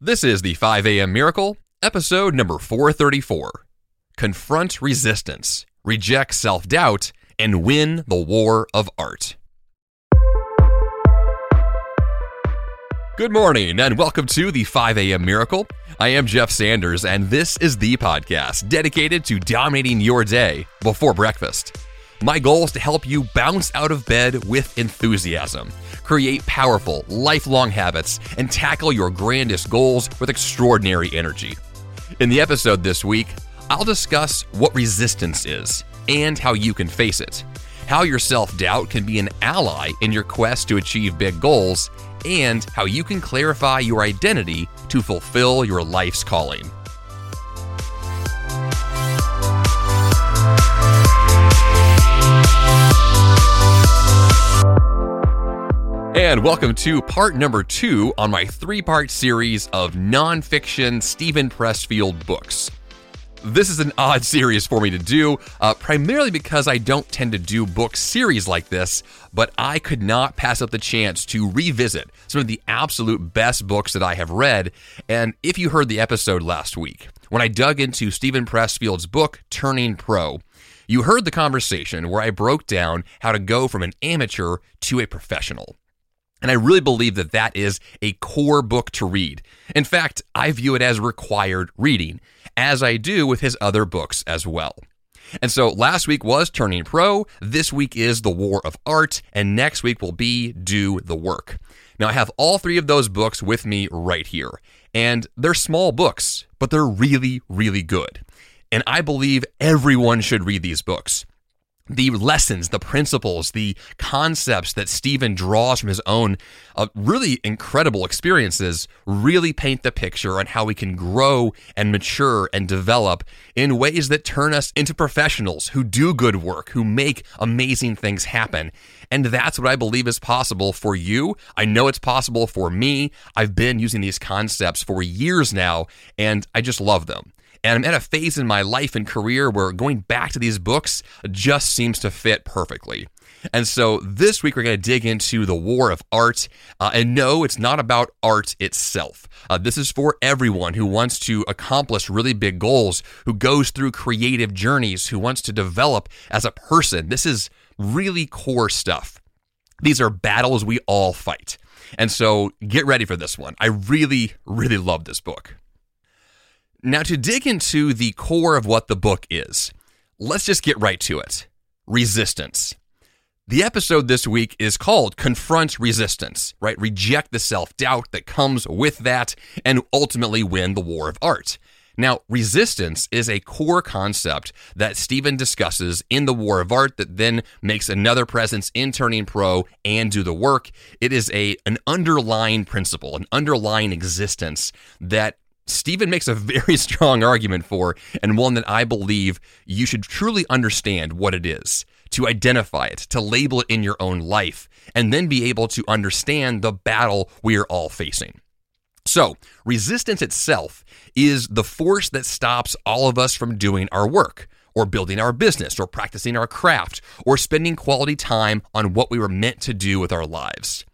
This is the 5 a.m. Miracle, episode number 434. Confront resistance, reject self doubt, and win the war of art. Good morning, and welcome to the 5 a.m. Miracle. I am Jeff Sanders, and this is the podcast dedicated to dominating your day before breakfast. My goal is to help you bounce out of bed with enthusiasm, create powerful, lifelong habits, and tackle your grandest goals with extraordinary energy. In the episode this week, I'll discuss what resistance is and how you can face it, how your self doubt can be an ally in your quest to achieve big goals, and how you can clarify your identity to fulfill your life's calling. And welcome to part number two on my three part series of nonfiction Steven Pressfield books. This is an odd series for me to do, uh, primarily because I don't tend to do book series like this, but I could not pass up the chance to revisit some of the absolute best books that I have read. And if you heard the episode last week, when I dug into Steven Pressfield's book, Turning Pro, you heard the conversation where I broke down how to go from an amateur to a professional. And I really believe that that is a core book to read. In fact, I view it as required reading, as I do with his other books as well. And so last week was Turning Pro, this week is The War of Art, and next week will be Do the Work. Now, I have all three of those books with me right here, and they're small books, but they're really, really good. And I believe everyone should read these books the lessons, the principles, the concepts that Steven draws from his own uh, really incredible experiences really paint the picture on how we can grow and mature and develop in ways that turn us into professionals who do good work, who make amazing things happen. And that's what I believe is possible for you. I know it's possible for me. I've been using these concepts for years now, and I just love them. And I'm at a phase in my life and career where going back to these books just seems to fit perfectly. And so this week we're going to dig into the war of art. Uh, and no, it's not about art itself. Uh, this is for everyone who wants to accomplish really big goals, who goes through creative journeys, who wants to develop as a person. This is really core stuff. These are battles we all fight. And so get ready for this one. I really, really love this book. Now, to dig into the core of what the book is, let's just get right to it resistance. The episode this week is called Confront Resistance, right? Reject the self doubt that comes with that and ultimately win the war of art. Now, resistance is a core concept that Steven discusses in The War of Art that then makes another presence in Turning Pro and do the work. It is a an underlying principle, an underlying existence that Steven makes a very strong argument for, and one that I believe you should truly understand what it is, to identify it, to label it in your own life, and then be able to understand the battle we are all facing. So, resistance itself is the force that stops all of us from doing our work, or building our business, or practicing our craft, or spending quality time on what we were meant to do with our lives.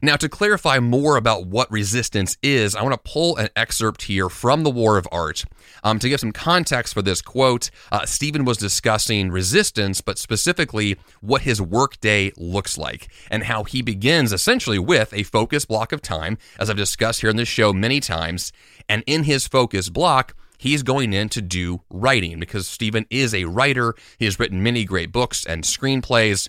Now, to clarify more about what resistance is, I want to pull an excerpt here from The War of Art. Um, to give some context for this quote, uh, Steven was discussing resistance, but specifically what his workday looks like, and how he begins essentially with a focus block of time, as I've discussed here in this show many times. And in his focus block, he's going in to do writing because Steven is a writer. He has written many great books and screenplays.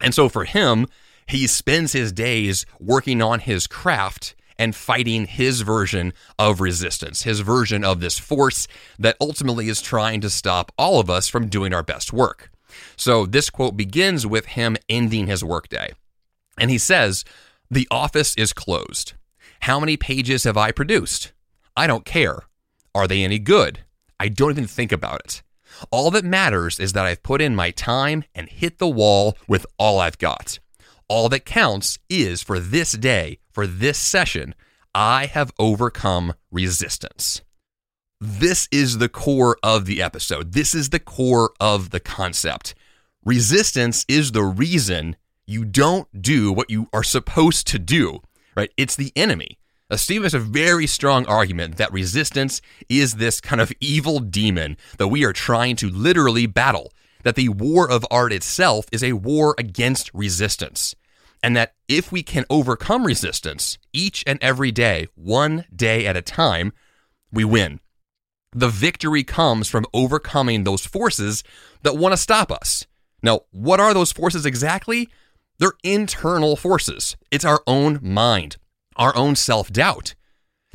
And so for him, he spends his days working on his craft and fighting his version of resistance, his version of this force that ultimately is trying to stop all of us from doing our best work. So this quote begins with him ending his workday. And he says, The office is closed. How many pages have I produced? I don't care. Are they any good? I don't even think about it. All that matters is that I've put in my time and hit the wall with all I've got. All that counts is for this day, for this session, I have overcome resistance. This is the core of the episode. This is the core of the concept. Resistance is the reason you don't do what you are supposed to do, right? It's the enemy. Uh, Steve has a very strong argument that resistance is this kind of evil demon that we are trying to literally battle, that the war of art itself is a war against resistance, and that if we can overcome resistance each and every day, one day at a time, we win. The victory comes from overcoming those forces that want to stop us. Now, what are those forces exactly? They're internal forces. It's our own mind, our own self doubt.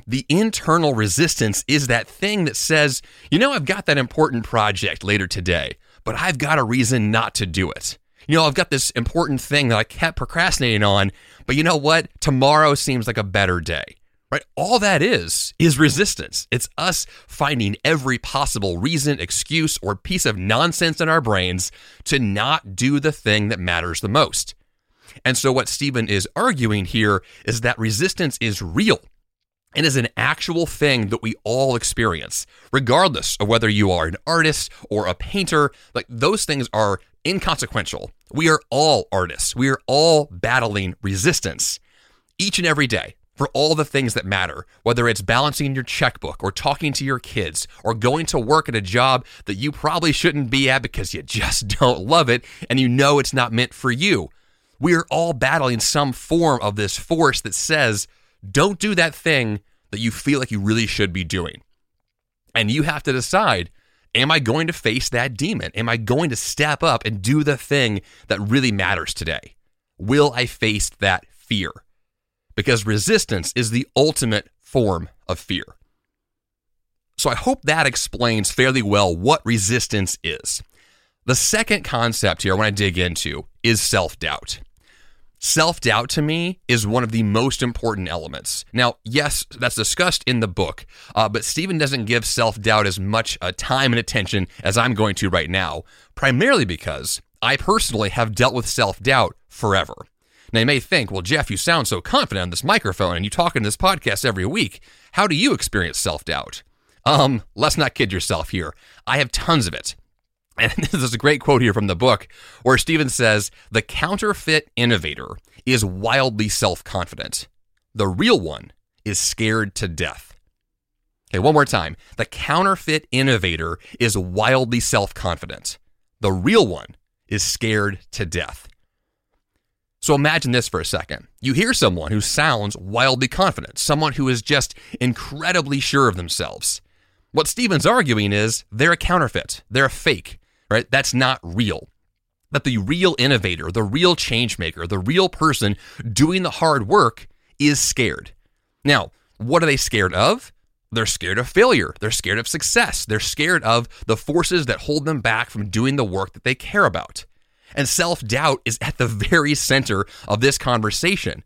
The internal resistance is that thing that says, you know, I've got that important project later today, but I've got a reason not to do it. You know, I've got this important thing that I kept procrastinating on, but you know what? Tomorrow seems like a better day. Right? All that is is resistance. It's us finding every possible reason, excuse, or piece of nonsense in our brains to not do the thing that matters the most. And so, what Steven is arguing here is that resistance is real and is an actual thing that we all experience, regardless of whether you are an artist or a painter. Like, those things are inconsequential. We are all artists, we are all battling resistance each and every day for all the things that matter, whether it's balancing your checkbook or talking to your kids or going to work at a job that you probably shouldn't be at because you just don't love it and you know it's not meant for you we are all battling some form of this force that says, don't do that thing that you feel like you really should be doing. And you have to decide am I going to face that demon? Am I going to step up and do the thing that really matters today? Will I face that fear? Because resistance is the ultimate form of fear. So I hope that explains fairly well what resistance is. The second concept here I want to dig into is self doubt. Self doubt to me is one of the most important elements. Now, yes, that's discussed in the book, uh, but Steven doesn't give self doubt as much uh, time and attention as I'm going to right now, primarily because I personally have dealt with self doubt forever. Now, you may think, well, Jeff, you sound so confident on this microphone and you talk in this podcast every week. How do you experience self doubt? Um, let's not kid yourself here. I have tons of it. And this is a great quote here from the book where Steven says, The counterfeit innovator is wildly self confident. The real one is scared to death. Okay, one more time. The counterfeit innovator is wildly self confident. The real one is scared to death. So imagine this for a second. You hear someone who sounds wildly confident, someone who is just incredibly sure of themselves. What Steven's arguing is they're a counterfeit, they're a fake, right? That's not real. That the real innovator, the real change maker, the real person doing the hard work is scared. Now, what are they scared of? They're scared of failure. They're scared of success. They're scared of the forces that hold them back from doing the work that they care about. And self doubt is at the very center of this conversation.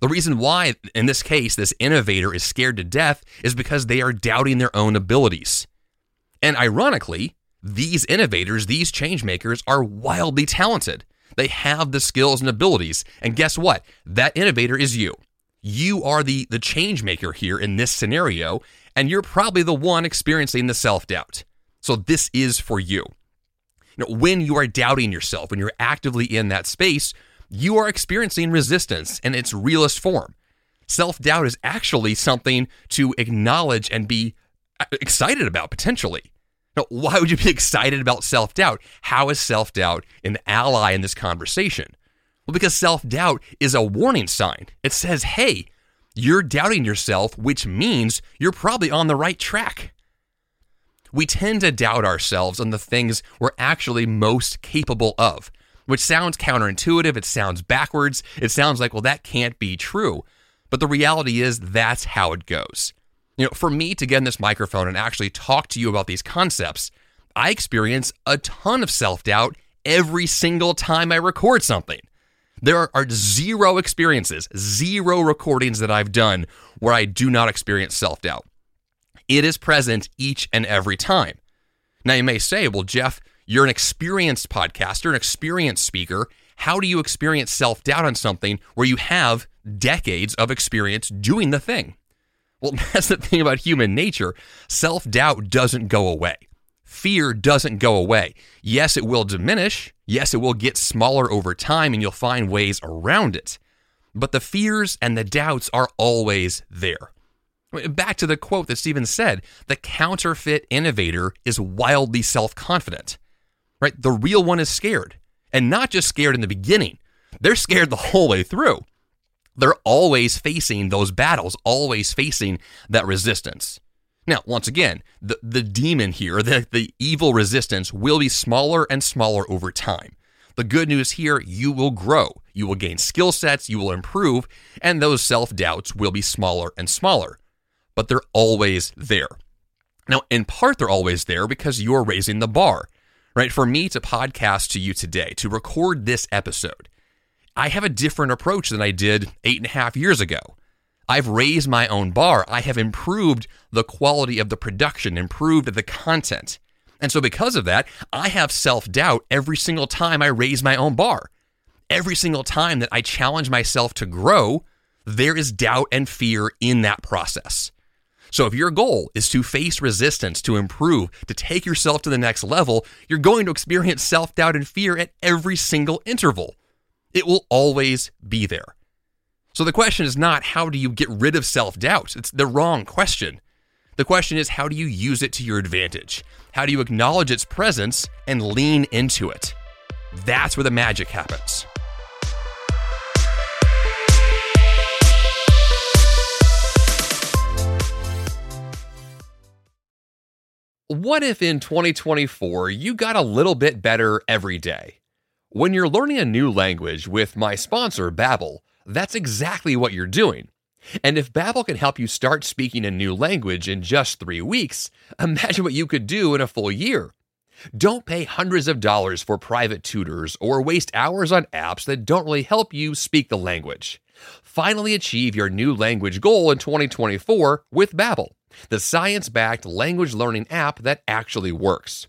The reason why, in this case, this innovator is scared to death is because they are doubting their own abilities. And ironically, these innovators, these change makers are wildly talented. They have the skills and abilities. And guess what? That innovator is you. You are the, the change maker here in this scenario, and you're probably the one experiencing the self doubt. So this is for you. you know, when you are doubting yourself, when you're actively in that space, you are experiencing resistance in its realest form. Self doubt is actually something to acknowledge and be uh, excited about potentially. Now, why would you be excited about self doubt? How is self doubt an ally in this conversation? Well, because self doubt is a warning sign. It says, hey, you're doubting yourself, which means you're probably on the right track. We tend to doubt ourselves on the things we're actually most capable of, which sounds counterintuitive. It sounds backwards. It sounds like, well, that can't be true. But the reality is, that's how it goes. You know, for me to get in this microphone and actually talk to you about these concepts, I experience a ton of self doubt every single time I record something. There are zero experiences, zero recordings that I've done where I do not experience self doubt. It is present each and every time. Now, you may say, well, Jeff, you're an experienced podcaster, an experienced speaker. How do you experience self doubt on something where you have decades of experience doing the thing? Well, that's the thing about human nature. Self doubt doesn't go away. Fear doesn't go away. Yes, it will diminish. Yes, it will get smaller over time and you'll find ways around it. but the fears and the doubts are always there. Back to the quote that Steven said the counterfeit innovator is wildly self confident, right? The real one is scared, and not just scared in the beginning, they're scared the whole way through. They're always facing those battles, always facing that resistance. Now, once again, the, the demon here, the, the evil resistance, will be smaller and smaller over time. The good news here, you will grow. You will gain skill sets, you will improve, and those self doubts will be smaller and smaller. But they're always there. Now, in part, they're always there because you're raising the bar, right? For me to podcast to you today, to record this episode, I have a different approach than I did eight and a half years ago. I've raised my own bar. I have improved the quality of the production, improved the content. And so, because of that, I have self doubt every single time I raise my own bar. Every single time that I challenge myself to grow, there is doubt and fear in that process. So, if your goal is to face resistance, to improve, to take yourself to the next level, you're going to experience self doubt and fear at every single interval. It will always be there. So the question is not how do you get rid of self doubt? It's the wrong question. The question is how do you use it to your advantage? How do you acknowledge its presence and lean into it? That's where the magic happens. What if in 2024 you got a little bit better every day? When you're learning a new language with my sponsor, Babbel, that's exactly what you're doing. And if Babbel can help you start speaking a new language in just 3 weeks, imagine what you could do in a full year. Don't pay hundreds of dollars for private tutors or waste hours on apps that don't really help you speak the language. Finally achieve your new language goal in 2024 with Babbel, the science-backed language learning app that actually works.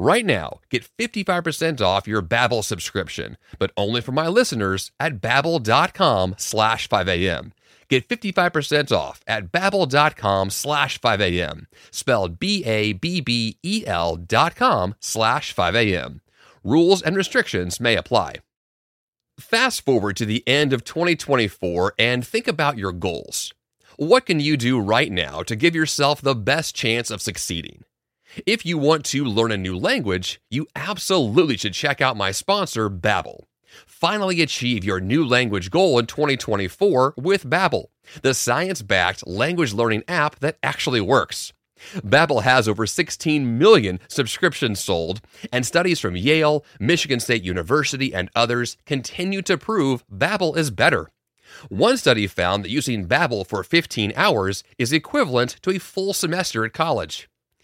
Right now, get 55% off your Babbel subscription, but only for my listeners at babbel.com slash 5am. Get 55% off at babbel.com slash 5am, spelled B-A-B-B-E-L dot com slash 5am. Rules and restrictions may apply. Fast forward to the end of 2024 and think about your goals. What can you do right now to give yourself the best chance of succeeding? If you want to learn a new language, you absolutely should check out my sponsor, Babbel. Finally achieve your new language goal in 2024 with Babbel, the science-backed language learning app that actually works. Babbel has over 16 million subscriptions sold, and studies from Yale, Michigan State University, and others continue to prove Babbel is better. One study found that using Babbel for 15 hours is equivalent to a full semester at college.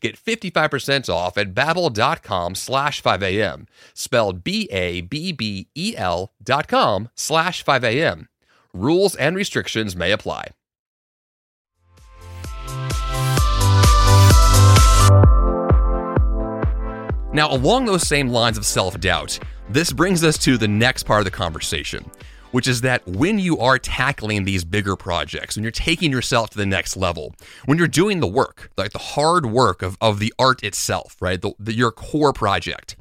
Get 55% off at babbel.com slash 5am, spelled B-A-B-B-E-L dot com slash 5am. Rules and restrictions may apply. Now, along those same lines of self-doubt, this brings us to the next part of the conversation, which is that when you are tackling these bigger projects, when you're taking yourself to the next level, when you're doing the work, like the hard work of, of the art itself, right? The, the, your core project,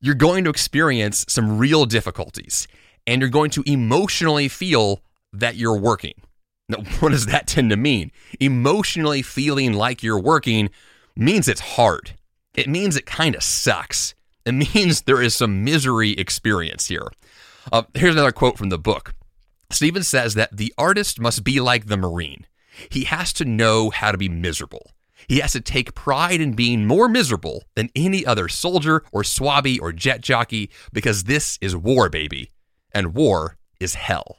you're going to experience some real difficulties and you're going to emotionally feel that you're working. Now, what does that tend to mean? Emotionally feeling like you're working means it's hard. It means it kind of sucks. It means there is some misery experience here. Uh, here's another quote from the book. Steven says that the artist must be like the Marine. He has to know how to be miserable. He has to take pride in being more miserable than any other soldier or swabby or jet jockey because this is war, baby. And war is hell.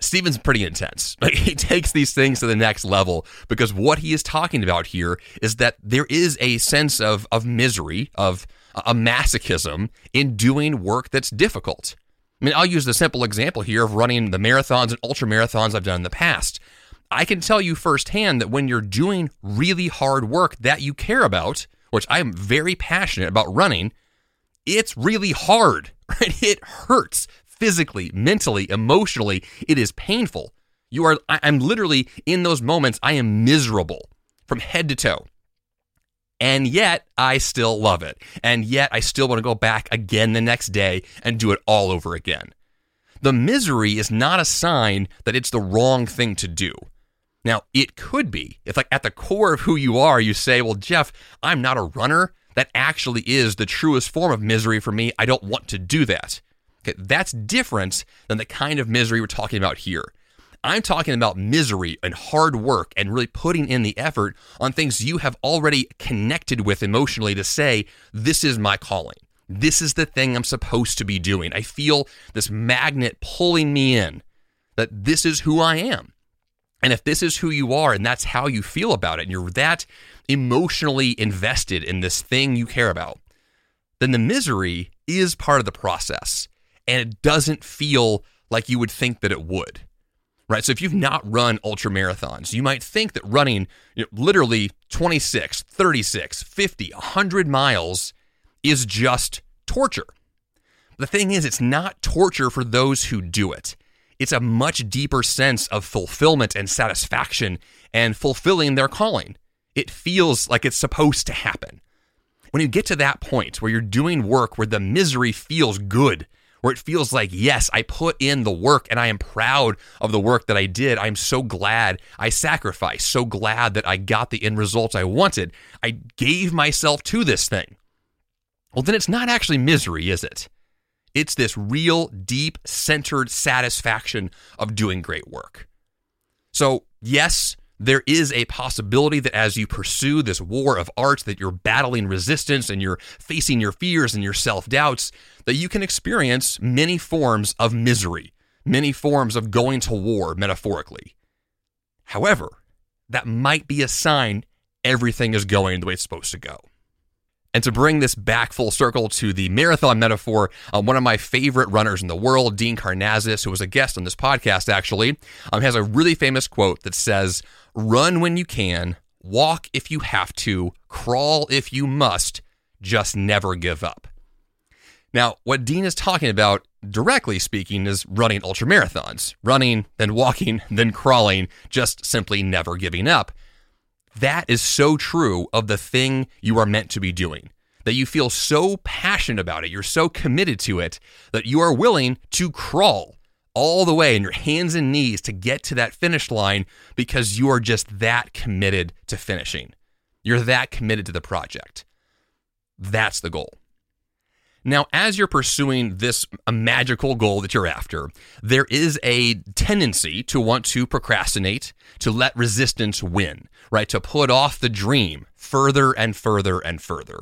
Steven's pretty intense. Like, he takes these things to the next level because what he is talking about here is that there is a sense of, of misery, of a masochism in doing work that's difficult. I mean, I'll use the simple example here of running the marathons and ultra marathons I've done in the past. I can tell you firsthand that when you're doing really hard work that you care about, which I am very passionate about running, it's really hard, right? It hurts physically, mentally, emotionally. It is painful. You are, I'm literally in those moments, I am miserable from head to toe. And yet, I still love it. And yet, I still want to go back again the next day and do it all over again. The misery is not a sign that it's the wrong thing to do. Now, it could be. If, like, at the core of who you are, you say, Well, Jeff, I'm not a runner. That actually is the truest form of misery for me. I don't want to do that. Okay, that's different than the kind of misery we're talking about here. I'm talking about misery and hard work and really putting in the effort on things you have already connected with emotionally to say, this is my calling. This is the thing I'm supposed to be doing. I feel this magnet pulling me in, that this is who I am. And if this is who you are and that's how you feel about it, and you're that emotionally invested in this thing you care about, then the misery is part of the process and it doesn't feel like you would think that it would. Right? So if you've not run ultra marathons, you might think that running you know, literally 26, 36, 50, 100 miles is just torture. The thing is, it's not torture for those who do it. It's a much deeper sense of fulfillment and satisfaction and fulfilling their calling. It feels like it's supposed to happen. When you get to that point where you're doing work where the misery feels good, where it feels like, yes, I put in the work and I am proud of the work that I did. I'm so glad I sacrificed, so glad that I got the end results I wanted. I gave myself to this thing. Well, then it's not actually misery, is it? It's this real, deep, centered satisfaction of doing great work. So, yes, there is a possibility that as you pursue this war of art that you're battling resistance and you're facing your fears and your self-doubts that you can experience many forms of misery many forms of going to war metaphorically however that might be a sign everything is going the way it's supposed to go and to bring this back full circle to the marathon metaphor, uh, one of my favorite runners in the world, Dean Karnazes, who was a guest on this podcast actually, um, has a really famous quote that says, Run when you can, walk if you have to, crawl if you must, just never give up. Now, what Dean is talking about, directly speaking, is running ultramarathons. Running, then walking, then crawling, just simply never giving up. That is so true of the thing you are meant to be doing. That you feel so passionate about it, you're so committed to it that you are willing to crawl all the way in your hands and knees to get to that finish line because you are just that committed to finishing. You're that committed to the project. That's the goal. Now, as you're pursuing this uh, magical goal that you're after, there is a tendency to want to procrastinate, to let resistance win, right? To put off the dream further and further and further.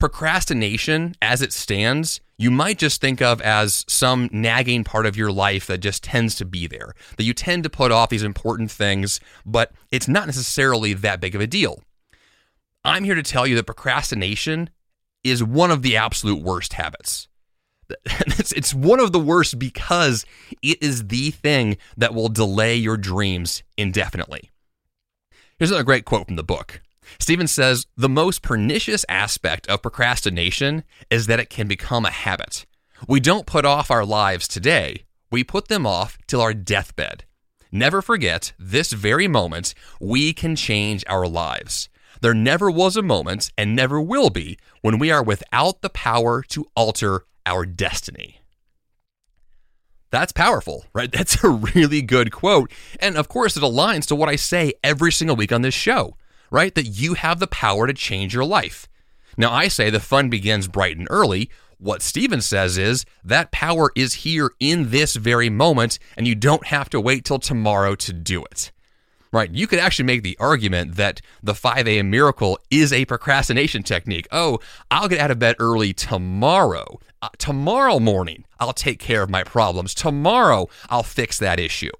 Procrastination, as it stands, you might just think of as some nagging part of your life that just tends to be there, that you tend to put off these important things, but it's not necessarily that big of a deal. I'm here to tell you that procrastination is one of the absolute worst habits. It's, it's one of the worst because it is the thing that will delay your dreams indefinitely. Here's another great quote from the book. Steven says the most pernicious aspect of procrastination is that it can become a habit. We don't put off our lives today, we put them off till our deathbed. Never forget, this very moment, we can change our lives. There never was a moment, and never will be, when we are without the power to alter our destiny. That's powerful, right? That's a really good quote. And of course, it aligns to what I say every single week on this show, right? That you have the power to change your life. Now, I say the fun begins bright and early. What Steven says is that power is here in this very moment, and you don't have to wait till tomorrow to do it. Right? You could actually make the argument that the 5 a.m. miracle is a procrastination technique. Oh, I'll get out of bed early tomorrow. Uh, tomorrow morning, I'll take care of my problems. Tomorrow, I'll fix that issue.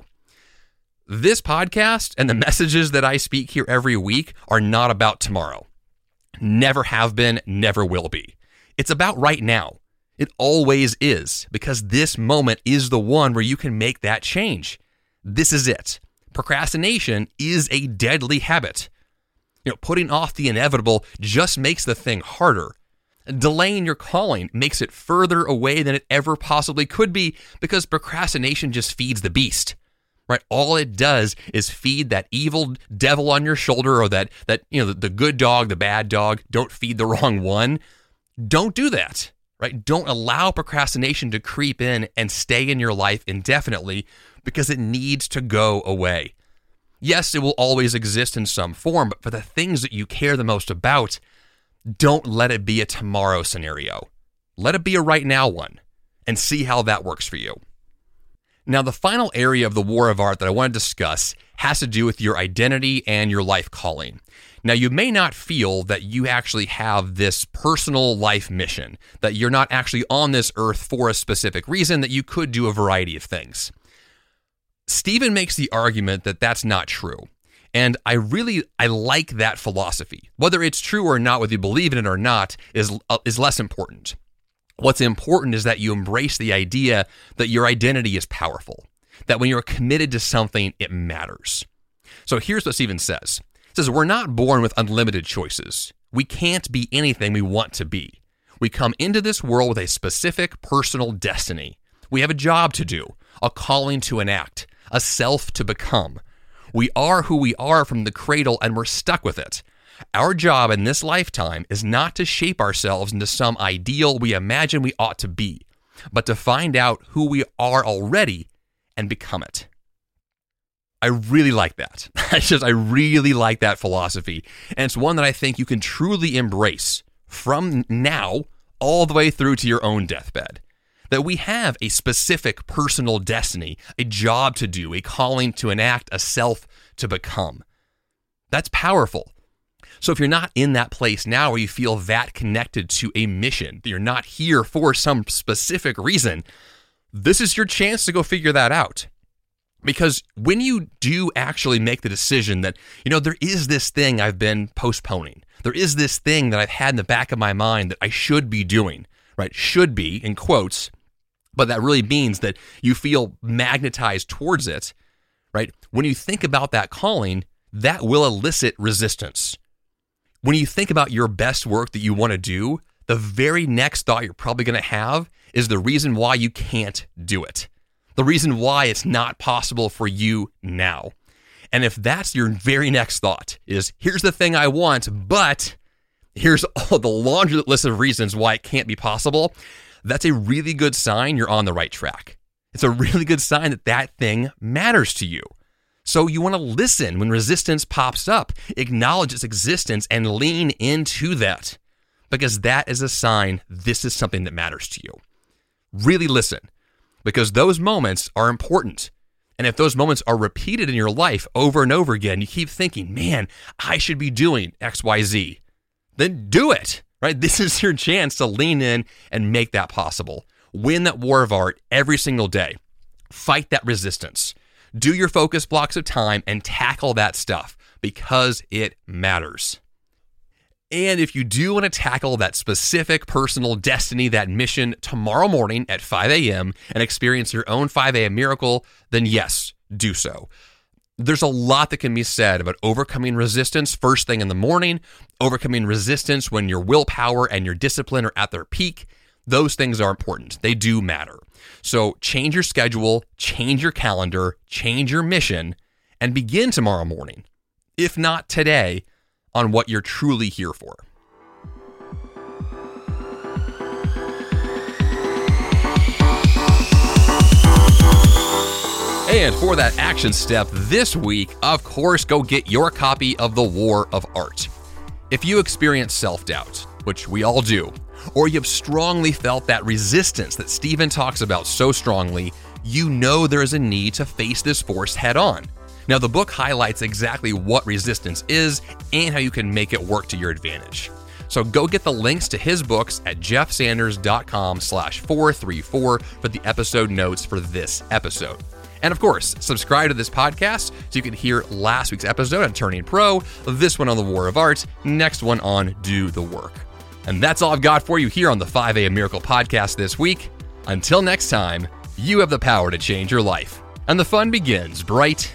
This podcast and the messages that I speak here every week are not about tomorrow. Never have been, never will be. It's about right now. It always is, because this moment is the one where you can make that change. This is it. Procrastination is a deadly habit. You know, putting off the inevitable just makes the thing harder. Delaying your calling makes it further away than it ever possibly could be because procrastination just feeds the beast. Right? All it does is feed that evil devil on your shoulder or that that you know the, the good dog, the bad dog, don't feed the wrong one. Don't do that. Right? Don't allow procrastination to creep in and stay in your life indefinitely because it needs to go away. Yes, it will always exist in some form, but for the things that you care the most about, don't let it be a tomorrow scenario. Let it be a right now one and see how that works for you. Now, the final area of the war of art that I want to discuss has to do with your identity and your life calling. Now, you may not feel that you actually have this personal life mission, that you're not actually on this earth for a specific reason, that you could do a variety of things. Steven makes the argument that that's not true. And I really I like that philosophy. Whether it's true or not, whether you believe in it or not, is uh, is less important. What's important is that you embrace the idea that your identity is powerful. That when you're committed to something, it matters. So here's what Steven says. Says we're not born with unlimited choices. We can't be anything we want to be. We come into this world with a specific personal destiny. We have a job to do, a calling to enact, a self to become. We are who we are from the cradle and we're stuck with it. Our job in this lifetime is not to shape ourselves into some ideal we imagine we ought to be, but to find out who we are already and become it. I really like that. I just I really like that philosophy. And it's one that I think you can truly embrace from now all the way through to your own deathbed that we have a specific personal destiny, a job to do, a calling to enact, a self to become. That's powerful. So if you're not in that place now where you feel that connected to a mission, that you're not here for some specific reason, this is your chance to go figure that out. Because when you do actually make the decision that, you know, there is this thing I've been postponing, there is this thing that I've had in the back of my mind that I should be doing, right? Should be, in quotes, but that really means that you feel magnetized towards it, right? When you think about that calling, that will elicit resistance. When you think about your best work that you want to do, the very next thought you're probably going to have is the reason why you can't do it. The reason why it's not possible for you now. And if that's your very next thought is here's the thing I want, but here's all the laundry list of reasons why it can't be possible, that's a really good sign you're on the right track. It's a really good sign that that thing matters to you. So you want to listen when resistance pops up, acknowledge its existence, and lean into that because that is a sign this is something that matters to you. Really listen because those moments are important. And if those moments are repeated in your life over and over again, you keep thinking, man, I should be doing XYZ, then do it right? This is your chance to lean in and make that possible. Win that war of art every single day. Fight that resistance. Do your focus blocks of time and tackle that stuff because it matters. And if you do want to tackle that specific personal destiny, that mission tomorrow morning at 5 a.m. and experience your own 5 a.m. miracle, then yes, do so there's a lot that can be said about overcoming resistance first thing in the morning, overcoming resistance when your willpower and your discipline are at their peak. Those things are important. They do matter. So change your schedule, change your calendar, change your mission, and begin tomorrow morning, if not today, on what you're truly here for. And for that action step this week, of course, go get your copy of The War of Art. If you experience self doubt, which we all do, or you've strongly felt that resistance that Steven talks about so strongly, you know there is a need to face this force head on. Now, the book highlights exactly what resistance is and how you can make it work to your advantage. So go get the links to his books at jeffsanders.com slash 434 for the episode notes for this episode. And of course, subscribe to this podcast so you can hear last week's episode on Turning Pro, this one on the War of Art, next one on Do the Work. And that's all I've got for you here on the 5 a.m. Miracle podcast this week. Until next time, you have the power to change your life. And the fun begins bright